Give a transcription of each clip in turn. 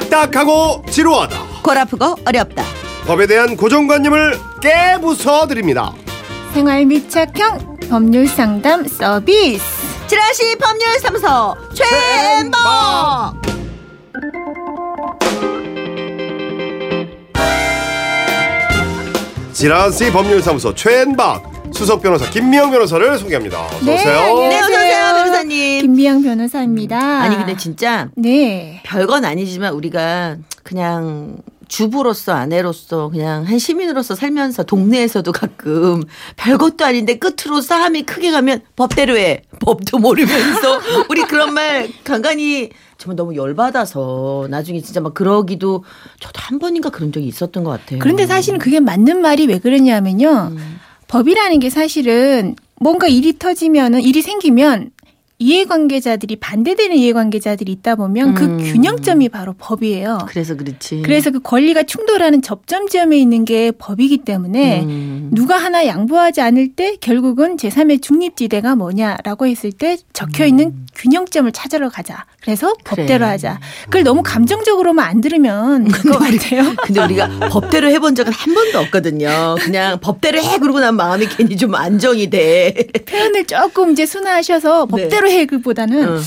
딱딱하고 지루하다. 골 아프고 어렵다. 법에 대한 고정관념을 깨부숴 드립니다. 생활 밀착형 법률 상담 서비스. 지라시 법률 사무소 최앤박. 지라시 법률 사무소 최앤박 수석 변호사 김미영 변호사를 소개합니다. 어서 네, 오세요. 안녕하세요. 변호사님. 김미영 변호사입니다. 아니 근데 진짜 네. 별건 아니지만 우리가 그냥 주부로서 아내로서 그냥 한 시민으로서 살면서 동네에서도 가끔 별것도 아닌데 끝으로 싸움이 크게 가면 법대로 해 법도 모르면서 우리 그런 말 간간히 정말 너무 열받아서 나중에 진짜 막 그러기도 저도 한 번인가 그런 적이 있었던 것 같아요. 그런데 사실은 그게 맞는 말이 왜 그러냐면요. 음. 법이라는 게 사실은 뭔가 일이 터지면은 일이 생기면 이해관계자들이 반대되는 이해관계자들이 있다 보면 그 음. 균형점이 바로 법이에요. 그래서 그렇지. 그래서 그 권리가 충돌하는 접점점에 있는 게 법이기 때문에 음. 누가 하나 양보하지 않을 때 결국은 제3의 중립지대가 뭐냐라고 했을 때 적혀 있는 균형점을 찾으러 가자. 그래서 음. 그래. 법대로 하자. 그걸 너무 감정적으로만 안 들으면 그거 같아요. 근데 우리가 법대로 해본 적은 한 번도 없거든요. 그냥 법대로 해 그러고 난 마음이 괜히 좀 안정이 돼. 표현을 조금 이제 순화하셔서 네. 법대로 해 그보다는 어.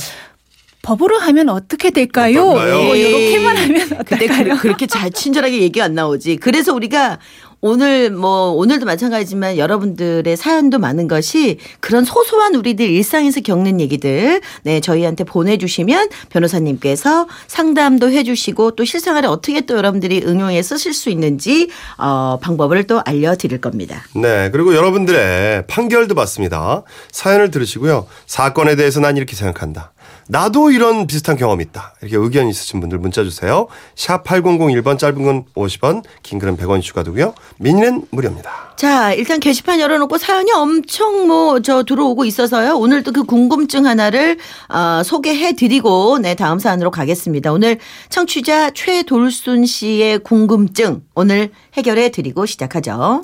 법으로 하면 어떻게 될까요? 뭐 이렇게만 하면 근데 어떨까요? 그, 그렇게 잘 친절하게 얘기 안 나오지. 그래서 우리가 오늘 뭐 오늘도 마찬가지지만 여러분들의 사연도 많은 것이 그런 소소한 우리들 일상에서 겪는 얘기들 네 저희한테 보내주시면 변호사님께서 상담도 해주시고 또 실생활에 어떻게 또 여러분들이 응용해 쓰실 수 있는지 어, 방법을 또 알려드릴 겁니다. 네, 그리고 여러분들의 판결도 받습니다. 사연을 들으시고요. 사건에 대해서 난 이렇게 생각한다. 나도 이런 비슷한 경험 있다. 이렇게 의견 있으신 분들 문자 주세요. 샵 8001번 짧은 건 50원, 긴 글은 100원 추가되고요. 미니는 무료입니다. 자, 일단 게시판 열어놓고 사연이 엄청 뭐 저 들어오고 있어서요. 오늘도 그 궁금증 하나를 어, 소개해드리고 네 다음 사연으로 가겠습니다. 오늘 청취자 최돌순 씨의 궁금증 오늘 해결해드리고 시작하죠.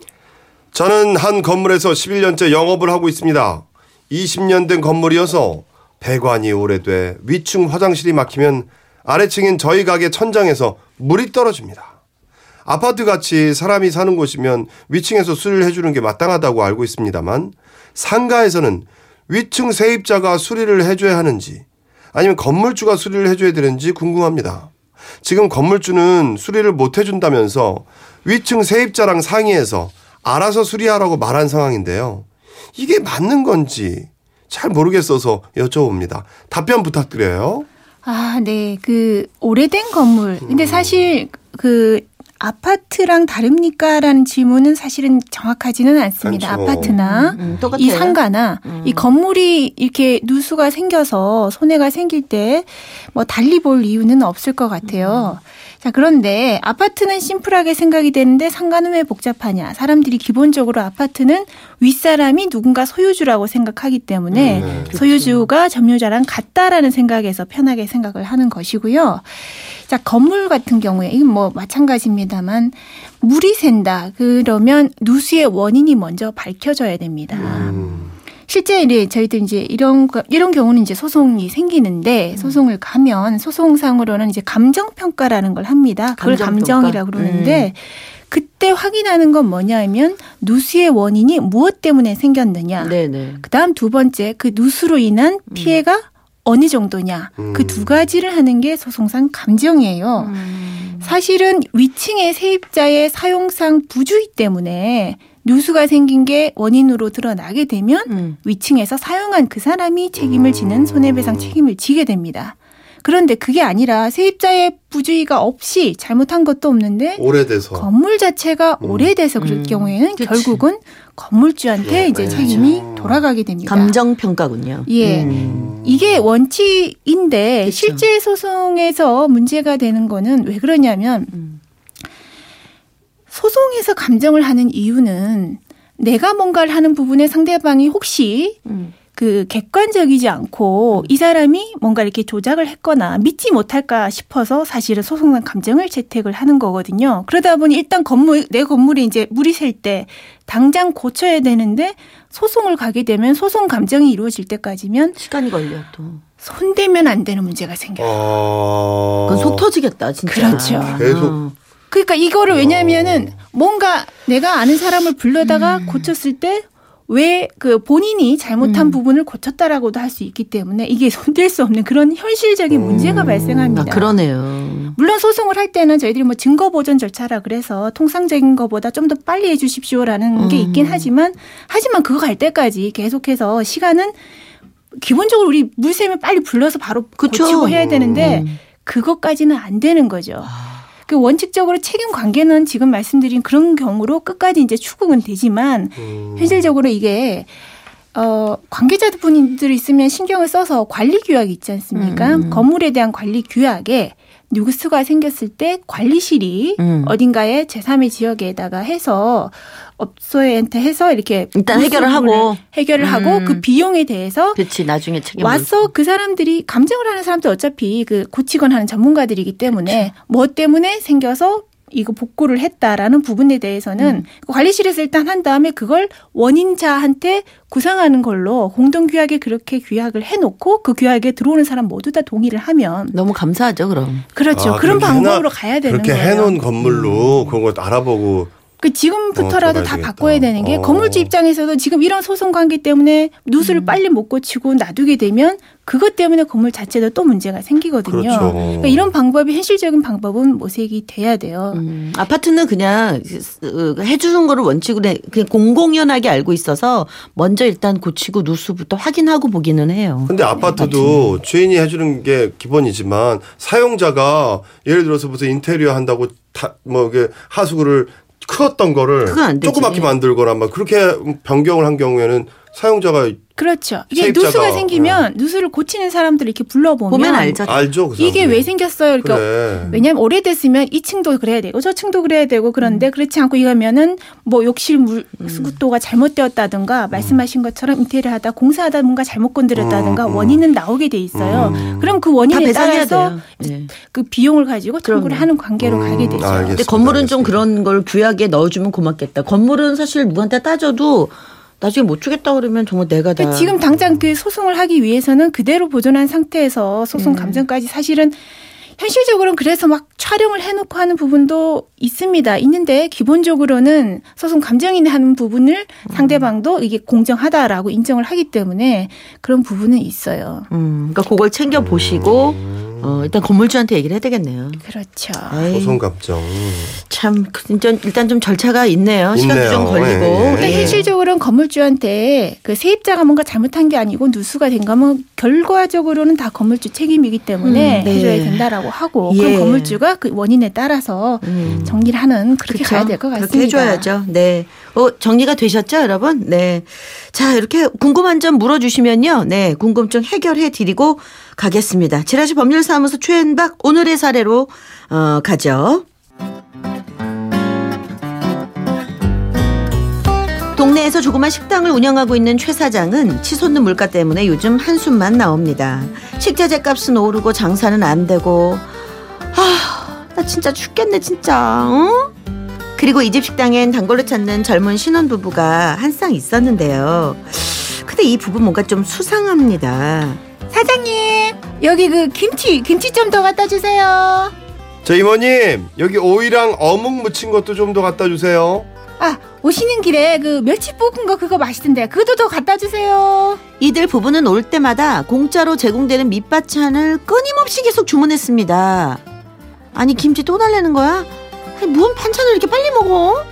저는 한 건물에서 11년째 영업을 하고 있습니다. 20년 된 건물이어서 배관이 오래돼 위층 화장실이 막히면 아래층인 저희 가게 천장에서 물이 떨어집니다. 아파트 같이 사람이 사는 곳이면 위층에서 수리를 해주는 게 마땅하다고 알고 있습니다만 상가에서는 위층 세입자가 수리를 해줘야 하는지 아니면 건물주가 수리를 해줘야 되는지 궁금합니다. 지금 건물주는 수리를 못 해준다면서 위층 세입자랑 상의해서 알아서 수리하라고 말한 상황인데요. 이게 맞는 건지 잘 모르겠어서 여쭤봅니다. 답변 부탁드려요. 아, 네. 그 오래된 건물. 근데 사실 그 아파트랑 다릅니까? 라는 질문은 사실은 정확하지는 않습니다. 않죠. 아파트나 음, 똑같아요. 이 상가나 이 건물이 이렇게 누수가 생겨서 손해가 생길 때 뭐 달리 볼 이유는 없을 것 같아요. 자, 그런데 아파트는 심플하게 생각이 되는데 상가는 왜 복잡하냐? 사람들이 기본적으로 아파트는 윗사람이 누군가 소유주라고 생각하기 때문에 네. 소유주가 점유자랑 같다라는 생각에서 편하게 생각을 하는 것이고요. 자, 건물 같은 경우에 이건 뭐 마찬가지입니다만 물이 샌다. 그러면 누수의 원인이 먼저 밝혀져야 됩니다. 음, 실제 이제 저희들 이제 이런 거- 이런 경우는 이제 소송이 생기는데 소송을 가면 소송상으로는 이제 감정 평가라는 걸 합니다. 그걸 감정 평가? 감정이라고 그러는데 그때 확인하는 건 뭐냐면 누수의 원인이 무엇 때문에 생겼느냐. 네네. 그다음 두 번째 그 누수로 인한 피해가 어느 정도냐. 그두 가지를 하는 게 소송상 감정이에요. 사실은 위층의 세입자의 사용상 부주의 때문에 누수가 생긴 게 원인으로 드러나게 되면 음. 위층에서 사용한 그 사람이 책임을 지는 손해배상 책임을 지게 됩니다. 그런데 그게 아니라 세입자의 부주의가 없이 잘못한 것도 없는데 오래돼서 건물 자체가 오래돼서 그럴 음. 경우에는 그치. 결국은 건물주한테 이제 맞아요. 책임이 돌아가게 됩니다. 감정 평가군요. 예. 음. 이게 원칙인데 그쵸. 실제 소송에서 문제가 되는 거는 왜 그러냐면 음. 소송에서 감정을 하는 이유는 내가 뭔가를 하는 부분에 상대방이 혹시 음. 그 객관적이지 않고 이 사람이 뭔가 이렇게 조작을 했거나 믿지 못할까 싶어서 사실은 소송상 감정을 채택을 하는 거거든요. 그러다 보니 일단 건물 내 건물이 이제 물이 셀 때 당장 고쳐야 되는데 소송을 가게 되면 소송 감정이 이루어질 때까지면 시간이 걸려 또. 손대면 안 되는 문제가 생겨요. 어. 그건 속 터지겠다 진짜. 그렇죠. 계속. 어. 그러니까 이거를 왜냐하면은 뭔가 내가 아는 사람을 불러다가 음. 고쳤을 때 왜그 본인이 잘못한 음. 부분을 고쳤다라고도 할 수 있기 때문에 이게 손댈 수 없는 그런 현실적인 문제가 음. 발생합니다. 아, 그러네요. 물론 소송을 할 때는 저희들이 뭐 증거 보전 절차라 그래서 통상적인 것보다 좀 더 빨리 해 주십시오라는 게 음. 있긴 하지만 하지만 그거 갈 때까지 계속해서 시간은 기본적으로 우리 물샘을 빨리 불러서 바로 그쵸. 고치고 해야 되는데 음. 그것까지는 안 되는 거죠. 그 원칙적으로 책임 관계는 지금 말씀드린 그런 경우로 끝까지 이제 추궁은 되지만 음. 현실적으로 이게 어 관계자분들이 있으면 신경을 써서 관리 규약이 있지 않습니까? 음. 건물에 대한 관리 규약에 뉴스가 생겼을 때 관리실이 음. 어딘가에 제3의 지역에다가 해서 업소한테 해서 이렇게 일단 해결을 하고. 해결을 하고 음. 그 비용에 대해서 그렇지 나중에 책임 와서 그 사람들이 감정을 하는 사람들 어차피 그 고치건 하는 전문가들이기 때문에 뭐 때문에 생겨서 이거 복구를 했다라는 부분에 대해서는 그 관리실에서 일단 한 다음에 그걸 원인자한테 구상하는 걸로 공동 규약에 그렇게 규약을 해놓고 그 규약에 들어오는 사람 모두 다 동의를 하면 너무 감사하죠 그럼. 그렇죠 아, 그런 그렇게 방법으로 가야 되는 그렇게 거예요. 해놓은 건물로 그런 걸 알아보고 그 지금부터라도 어, 다 바꿔야. 되는 게 어. 건물주 입장에서도 지금 이런 소송 관계 때문에 누수를 음. 빨리 못 고치고 놔두게 되면 그것 때문에 건물 자체도 또 문제가 생기거든요. 그렇죠. 그러니까 이런 방법이 현실적인 방법은 모색이 돼야 돼요. 음, 아파트는 그냥 어, 해주는 거를 원칙으로 해- 그냥 공공연하게 알고 있어서 먼저 일단 고치고 누수부터 확인하고 보기는 해요. 근데 아파트도 주인이 해주는 게 기본이지만 사용자가 예를 들어서 무슨 인테리어 한다고 다 뭐 이게 하수구를 크었던 거를. 조그맣게 만들거나 막 그렇게 변경을 한 경우에는 사용자가 그렇죠. 이게 누수가 생기면 누수를 고치는 사람들을 이렇게 불러보면 보면 알죠. 알죠. 그 이게. 왜 생겼어요? 그러니까 그래. 왜냐하면 오래됐으면 이 층도 그래야 되고 저 층도 그래야 되고 음. 그런데 그렇지 않고 이거면은 뭐 욕실 물 수구도가 잘못되었다든가 말씀하신 것처럼 인테리어 하다 공사하다 뭔가 잘못 건드렸다든가 음, 음. 원인은 나오게 돼 있어요. 음. 그럼 그다 원인에 따라서. 네. 그 비용을 가지고 청구를. 하는 관계로 음, 가게 되죠. 알겠습니다. 근데 건물은 좀 알겠습니다. 그런 걸 규약에 넣어주면 고맙겠다. 건물은 사실 누구한테 따져도 나중에 못 주겠다 그러면 정말 내가 다. 지금 당장 그 소송을 하기 위해서는 그대로 보존한 상태에서 소송 음. 감정까지 사실은 현실적으로는 그래서 막 촬영을 해놓고 하는 부분도 있습니다. 있는데 기본적으로는 소송 감정인이 하는 부분을 음. 상대방도 이게 공정하다라고 인정을 하기 때문에 그런 부분은 있어요. 음, 그러니까 그걸 챙겨 보시고 음. 어, 일단 건물주한테 얘기를 해야 되겠네요. 그렇죠. 에이, 소송 감정. 참 진짜 일단 좀 절차가 있네요. 시간도 있네요. 좀 걸리고. 예, 예. 그러니까 예. 현실적으로는 건물주한테 그 세입자가 뭔가 잘못한 게 아니고 누수가 된 거면 결과적으로는 다 건물주 책임이기 때문에 음, 네. 해줘야 된다라고 하고 예. 그럼 건물주가 그 원인에 따라서 음. 정리를 하는 그렇게 그쵸? 가야 될 것 같습니다. 그렇게 해줘야죠. 네. 어, 정리가 되셨죠, 여러분? 네. 자, 이렇게 궁금한 점 물어주시면요. 네. 궁금증 해결해 드리고 가겠습니다. 지라시 법률사무소 최은박 오늘의 사례로, 어, 가죠. 동네에서 조그만 식당을 운영하고 있는 최 사장은 치솟는 물가 때문에 요즘 한숨만 나옵니다. 식자재 값은 오르고 장사는 안 되고 아, 나 진짜 죽겠네 진짜. 어? 그리고 이 집 식당엔 단골로 찾는 젊은 신혼부부가 한 쌍 있었는데요. 근데 이 부부 뭔가 좀 수상합니다. 사장님 여기 그 김치 김치 좀 더 갖다 주세요. 저 이모님 여기 오이랑 어묵 무친 것도 좀 더 갖다 주세요. 아 오시는 길에 그 멸치 볶은 거 그거 맛있던데 그것도 더 갖다 주세요. 이들 부부는 올 때마다 공짜로 제공되는 밑반찬을 끊임없이 계속 주문했습니다. 아니 김치 또 달라는 거야? 아니 뭔 반찬을 이렇게 빨리 먹어?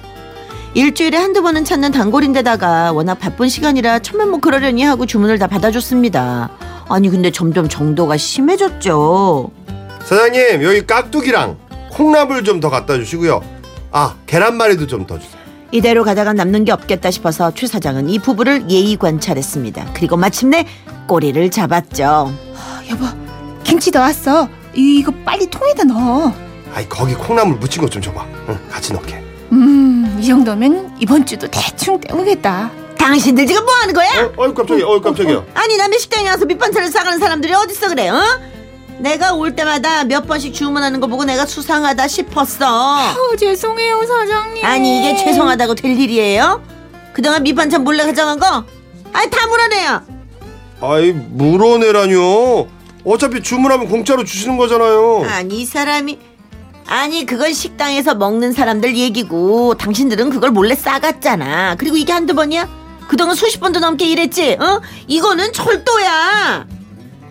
일주일에 한두 번은 찾는 단골인데다가 워낙 바쁜 시간이라 천만 뭐 그러려니 하고 주문을 다 받아줬습니다. 아니 근데 점점 정도가 심해졌죠. 사장님 여기 깍두기랑 콩나물 좀 더 갖다 주시고요. 아 계란말이도 좀 더 주세요. 이대로 가다가 남는 게 없겠다 싶어서 최 사장은 이 부부를 예의 관찰했습니다. 그리고 마침내 꼬리를 잡았죠. 아, 여보 김치 넣었어. 이- 이거 빨리 통에다 넣어. 아이 거기 콩나물 무친 것 좀 줘봐. 응, 같이 넣게. 음, 이 정도면 이번 주도 대충 때우겠다. 당신들 지금 뭐 하는 거야? 어, 어이 깜짝이야. 어이 깜짝이야. 아니 남의 식당에 와서 밑반찬을 싸가는 사람들이 어딨어 그래 어? 내가 올 때마다 몇 번씩 주문하는 거 보고 내가 수상하다 싶었어 어, 죄송해요 사장님. 아니 이게 죄송하다고 될 일이에요? 그동안 밑반찬 몰래 가져간 거? 아니 다 물어내요 아이 물어내라뇨. 어차피 주문하면 공짜로 주시는 거잖아요. 아니 이 사람이 아니 그건 식당에서 먹는 사람들 얘기고 당신들은 그걸 몰래 싸갔잖아 그리고 이게 한두 번이야? 그동안 수십 번도 넘게 일했지 어? 이거는 철도야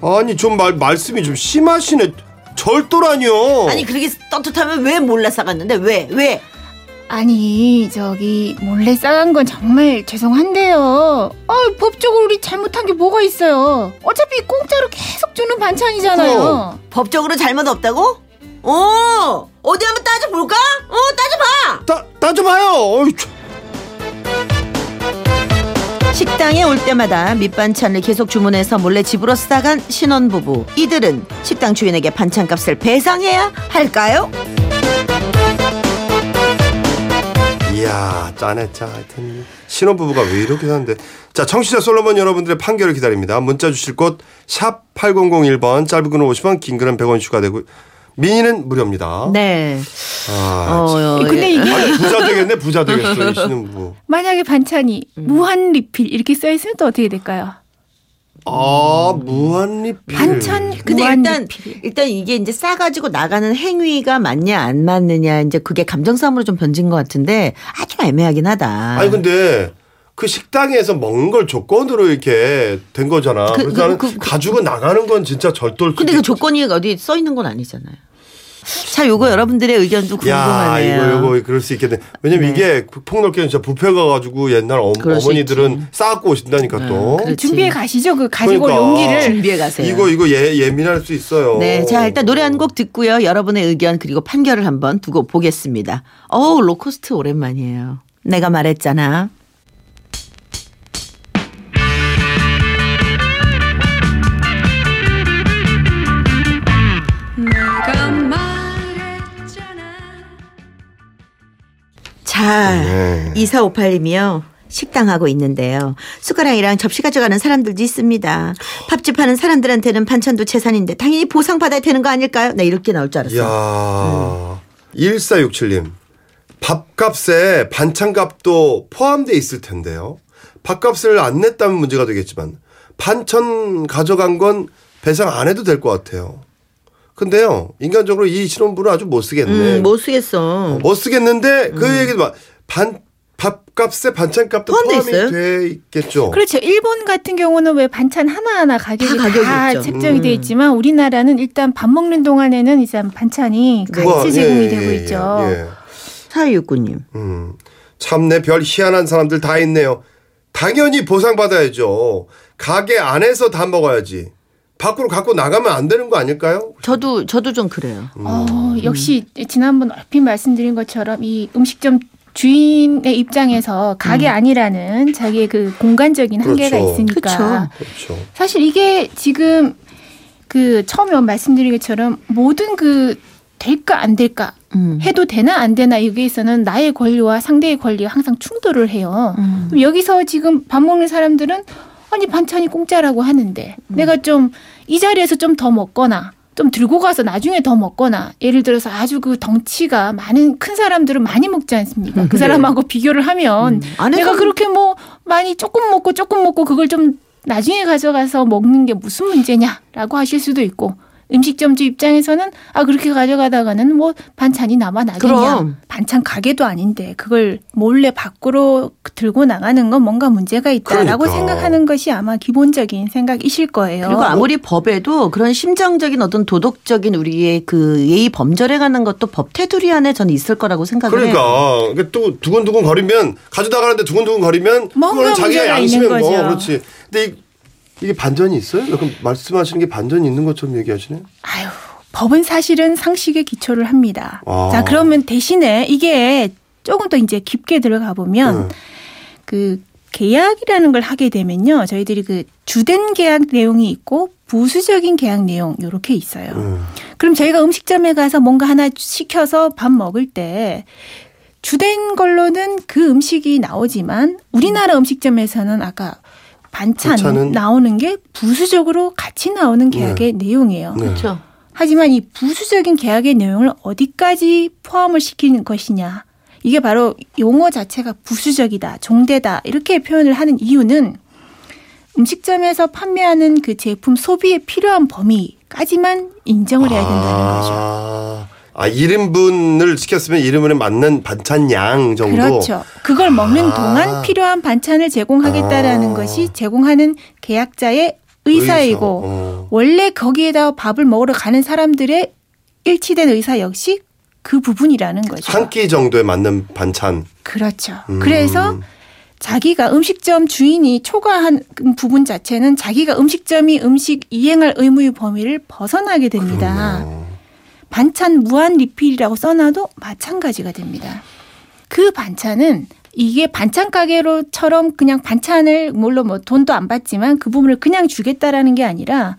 아니 좀 말 말씀이 좀 심하시네. 절도라뇨. 아니 그렇게 떳떳하면 왜 몰래 싸갔는데 왜 왜? 아니 저기 몰래 싸간 건 정말 죄송한데요. 아 법적으로 우리 잘못한 게 뭐가 있어요? 어차피 공짜로 계속 주는 반찬이잖아요. 그럼. 법적으로 잘못 없다고? 어 어디 한번 따져 볼까? 어 따져봐 따 따져봐요. 어이, 참. 식당에 올 때마다 밑반찬을 계속 주문해서 몰래 집으로 싸간 신혼부부. 이들은 식당 주인에게 반찬값을 배상해야 할까요? 이야 짜네 짜 하여튼 신혼부부가 왜 이렇게 사는데. 자 청취자 솔로몬 여러분들의 판결을 기다립니다. 문자 주실 곳 샵 8001번 짧은 건 50원 긴 글은 100원 추가되고 미니는 무료입니다 네. 아, 어, 참. 어, 근데 예. 이게 아니, 부자 되겠네 부자 되겠어 이 신혼부부 만약에 반찬이 무한 리필 이렇게 써 있으면 또 어떻게 될까요? 아 무한 리필 반찬 근데 무한 일단 리필. 일단 이게 이제 싸 가지고 나가는 행위가 맞냐 안 맞느냐 이제 그게 감정 싸움으로 좀 변진 것 같은데 아주 애매하긴 하다. 아니 근데 그 식당에서 먹는 걸 조건으로 이렇게 된 거잖아 그- 나는 그- 그- 가지고 나가는 건 진짜 절도일 근데 그 조건이 어디 써 있는 건 아니잖아요. 자, 요거 여러분들의 의견도 야, 궁금하네요. 이거 이거 그럴 수 있겠네. 왜냐면 네. 이게 폭넓게 진짜 뷔페 가가지고 옛날 어, 어머니들은 싸갖고 오신다니까 또. 그렇지. 준비해 가시죠. 그 가지고 그러니까. 용기를. 준비해 가세요. 이거 이거 예 예민할 수 있어요. 네, 자 일단 노래 한 곡 듣고요. 여러분의 의견 그리고 판결을 한번 두고 보겠습니다. 어우 로코스트 오랜만이에요. 내가 말했잖아. 자, 네. 2458님이요. 식당하고 있는데요. 숟가락이랑 접시 가져가는 사람들도 있습니다. 밥집 하는 사람들한테는 반찬도 재산인데 당연히 보상받아야 되는 거 아닐까요? 나 이렇게 나올 줄 알았어. 야 1467님. 밥값에 반찬값도 포함돼 있을 텐데요. 밥값을 안 냈다면 문제가 되겠지만 반찬 가져간 건 배상 안 해도 될 것 같아요. 근데요, 인간적으로 이 신혼부는 아주 못 쓰겠네. 음, 못 쓰겠어. 못 쓰겠는데 그 얘기도 막 반 밥값에 반찬값도 포함돼 포함이 있어요? 돼 있겠죠. 그렇죠. 일본 같은 경우는 왜 반찬 하나하나 가격이 다 다, 가격이 있죠. 책정이 음. 돼 있지만 우리나라는 일단 밥 먹는 동안에는 이제 반찬이 같이 그거, 제공이 예, 되고 예, 있죠. 예. 사육구님. 음. 참내 별 희한한 사람들 다 있네요. 당연히 보상받아야죠. 가게 안에서 다 먹어야지. 밖으로 갖고 나가면 안 되는 거 아닐까요? 저도 저도 좀 그래요. 어, 역시 지난번 얼핏 말씀드린 것처럼 이 음식점 주인의 입장에서 가게 아니라는 자기의 그 공간적인 한계가 그렇죠. 있으니까 그쵸. 그렇죠. 사실 이게 지금 그 처음에 말씀드린 것처럼 모든 그 될까 안 될까 음. 해도 되나 안 되나 여기에서는 나의 권리와 상대의 권리가 항상 충돌을 해요. 음. 그럼 여기서 지금 밥 먹는 사람들은 아니 반찬이 공짜라고 하는데 음. 내가 좀 이 자리에서 좀 더 먹거나 좀 들고 가서 나중에 더 먹거나 예를 들어서 아주 그 덩치가 많은 큰 사람들은 많이 먹지 않습니까? 그 사람하고 비교를 하면 네. 음. 내가 그렇게 뭐 많이 조금 먹고 조금 먹고 그걸 좀 나중에 가져가서 먹는 게 무슨 문제냐라고 하실 수도 있고 음식점주 입장에서는 아 그렇게 가져가다가는 뭐 반찬이 남아 나겠냐 그럼. 반찬 가게도 아닌데 그걸 몰래 밖으로 들고 나가는 건 뭔가 문제가 있다라고 그러니까. 생각하는 것이 아마 기본적인 생각이실 거예요. 그리고 아무리 법에도 그런 심정적인 어떤 도덕적인 우리의 그 예의 범절에 관한 것도 법 테두리 안에 저는 있을 거라고 생각을 해요. 그러니까 그러니까 또 두근두근 거리면 가져나가는데 두근두근 거리면 뭔가 그거는 자기가 양심에 뭐. 그렇지. 근데 이, 이게 반전이 있어요? 그럼 말씀하시는 게 반전이 있는 것처럼 얘기하시네. 아유, 법은 사실은 상식에 기초를 합니다. 아. 자, 그러면 대신에 이게 조금 더 이제 깊게 들어가 보면 음. 그 계약이라는 걸 하게 되면요. 저희들이 그 주된 계약 내용이 있고 부수적인 계약 내용 요렇게 있어요. 음. 그럼 저희가 음식점에 가서 뭔가 하나 시켜서 밥 먹을 때 주된 걸로는 그 음식이 나오지만 우리나라 음식점에서는 아까 반찬 반찬은? 나오는 게 부수적으로 같이 나오는 계약의 내용이에요. 네. 그렇죠. 하지만 이 부수적인 계약의 내용을 어디까지 포함을 시키는 것이냐. 이게 바로 용어 자체가 부수적이다, 종대다, 이렇게 표현을 하는 이유는 음식점에서 판매하는 그 제품 소비에 필요한 범위까지만 인정을 해야 된다는 거죠. 아, 아 1인분을 시켰으면 1인분에 맞는 반찬 양 정도. 그렇죠. 그걸 먹는 아. 동안 필요한 반찬을 제공하겠다라는 아. 것이 제공하는 계약자의 의사이고 의사. 어. 원래 거기에다 밥을 먹으러 가는 사람들의 일치된 의사 역시 그 부분이라는 거죠. 한 끼 정도에 맞는 반찬. 그렇죠. 음. 그래서 자기가 음식점 주인이 초과한 부분 자체는 자기가 음식점이 음식 이행할 의무의 범위를 벗어나게 됩니다. 그렇네요. 반찬 무한 리필이라고 써놔도 마찬가지가 됩니다. 그 반찬은 이게 반찬 가게로처럼 그냥 반찬을 물론 뭐 돈도 안 받지만 그 부분을 그냥 주겠다라는 게 아니라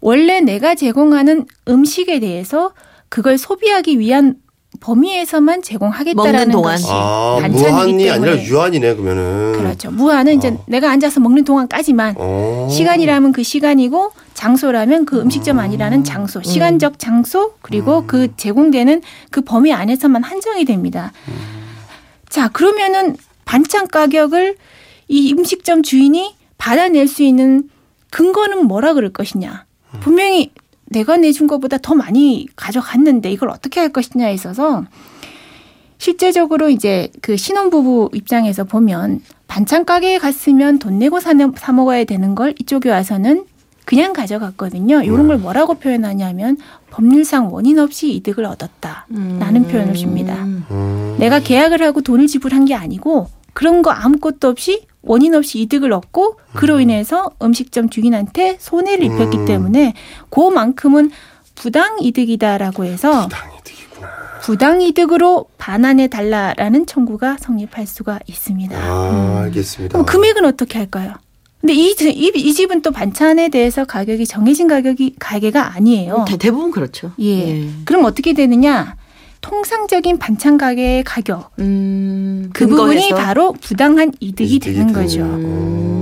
원래 내가 제공하는 음식에 대해서 그걸 소비하기 위한 범위에서만 제공하겠다라는 동안. 것이 아, 반찬이기 무한이 때문에 아니라 유한이네 그러면은. 그렇죠. 무한은 이제 어. 내가 앉아서 먹는 동안까지만 어. 시간이라면 그 시간이고 장소라면 그 음식점 아니라는 장소, 시간적 장소 그리고 그 제공되는 그 범위 안에서만 한정이 됩니다. 자 그러면은 반찬 가격을 이 음식점 주인이 받아낼 수 있는 근거는 뭐라 그럴 것이냐? 분명히 내가 내준 것보다 더 많이 가져갔는데 이걸 어떻게 할 것이냐에 있어서 실제적으로 이제 그 신혼부부 입장에서 보면 반찬 가게에 갔으면 돈 내고 사, 사 먹어야 되는 걸 이쪽에 와서는 그냥 가져갔거든요. 이런 걸 뭐라고 표현하냐면 법률상 원인 없이 이득을 얻었다라는 표현을 줍니다. 음. 내가 계약을 하고 돈을 지불한 게 아니고 그런 거 아무것도 없이 원인 없이 이득을 얻고 그로 인해서 음식점 주인한테 손해를 입혔기 음. 때문에 그만큼은 부당 이득이다라고 해서 당이득이구나. 부당 이득으로 반환해 달라라는 청구가 성립할 수가 있습니다. 아, 알겠습니다. 그럼 금액은 어떻게 할까요? 근데 이, 집- 이, 이 집은 또 반찬에 대해서 가격이 정해진 가격이 가게가 아니에요. 대- 대부분 그렇죠. 예. 그럼 어떻게 되느냐? 통상적인 반찬 가게의 가격 음, 그 부분이 근거에서. 바로 부당한 이득이 되는 거죠. 음.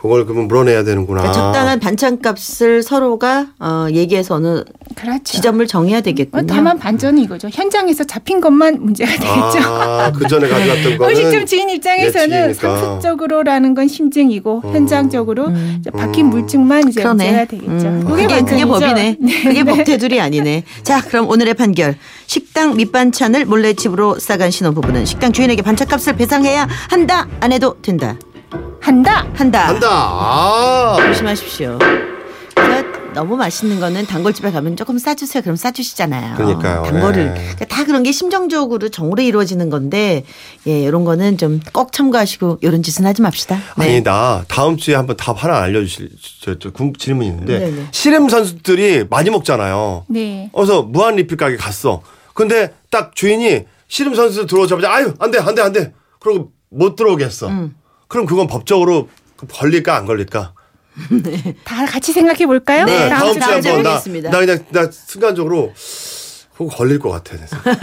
그걸 그러면 물어내야 되는구나. 그러니까 적당한 반찬값을 서로가 어, 얘기해서 어느 그렇죠. 지점을 정해야 되겠군요. 어, 다만 반전은 이거죠. 현장에서 잡힌 것만 문제가 되겠죠. 아, 그 전에 가져갔던 거는 음식점 주인 입장에서는 예측이니까. 상습적으로라는 건 심증이고 어. 현장적으로 음. 박힌 물증만 이제 문제가 그러네. 되겠죠. 음, 그게, 그게. 법이네. 그게 법 테두리 아니네. 자, 그럼 오늘의 판결. 식당 밑반찬을 몰래 집으로 싸간 신혼부부는 식당 주인에게 반찬값을 배상해야 한다. 안 해도 된다. 한다. 한다. 한다. 아. 조심하십시오. 자, 너무 맛있는 거는 단골집에 가면 조금 싸주세요. 그럼 싸주시잖아요. 그러니까요. 단골을. 네. 그러니까 다 그런 게 심정적으로 정으로 이루어지는 건데, 예, 이런 거는 좀 꼭 참고하시고 이런 짓은 하지 맙시다. 네. 아니 나 다음 주에 한번 답 하나 알려주실 저, 저 궁- 질문이 있는데 네네. 씨름 선수들이 많이 먹잖아요. 네. 어서 무한 리필 가게 갔어. 근데 딱 주인이 씨름 선수 들어오자마자 아유 안 돼 안 돼 안 돼. 그러고 못 들어오게 했어. 음. 그럼 그건 법적으로 걸릴까 안 걸릴까? 다 같이 생각해 볼까요? 네, 다음 주에 다음 주에 한번 나. 나 그냥 나 순간적으로 그거 걸릴 것 같아.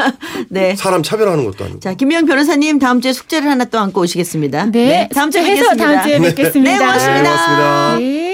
네. 사람 차별하는 것도 아니고. 자, 김미영 변호사님 다음 주에 숙제를 하나 또 안고 오시겠습니다. 네. 다음 주에 해서. 다음 주에 뵙겠습니다. 네, 고맙습니다. 네, 고맙습니다. 네.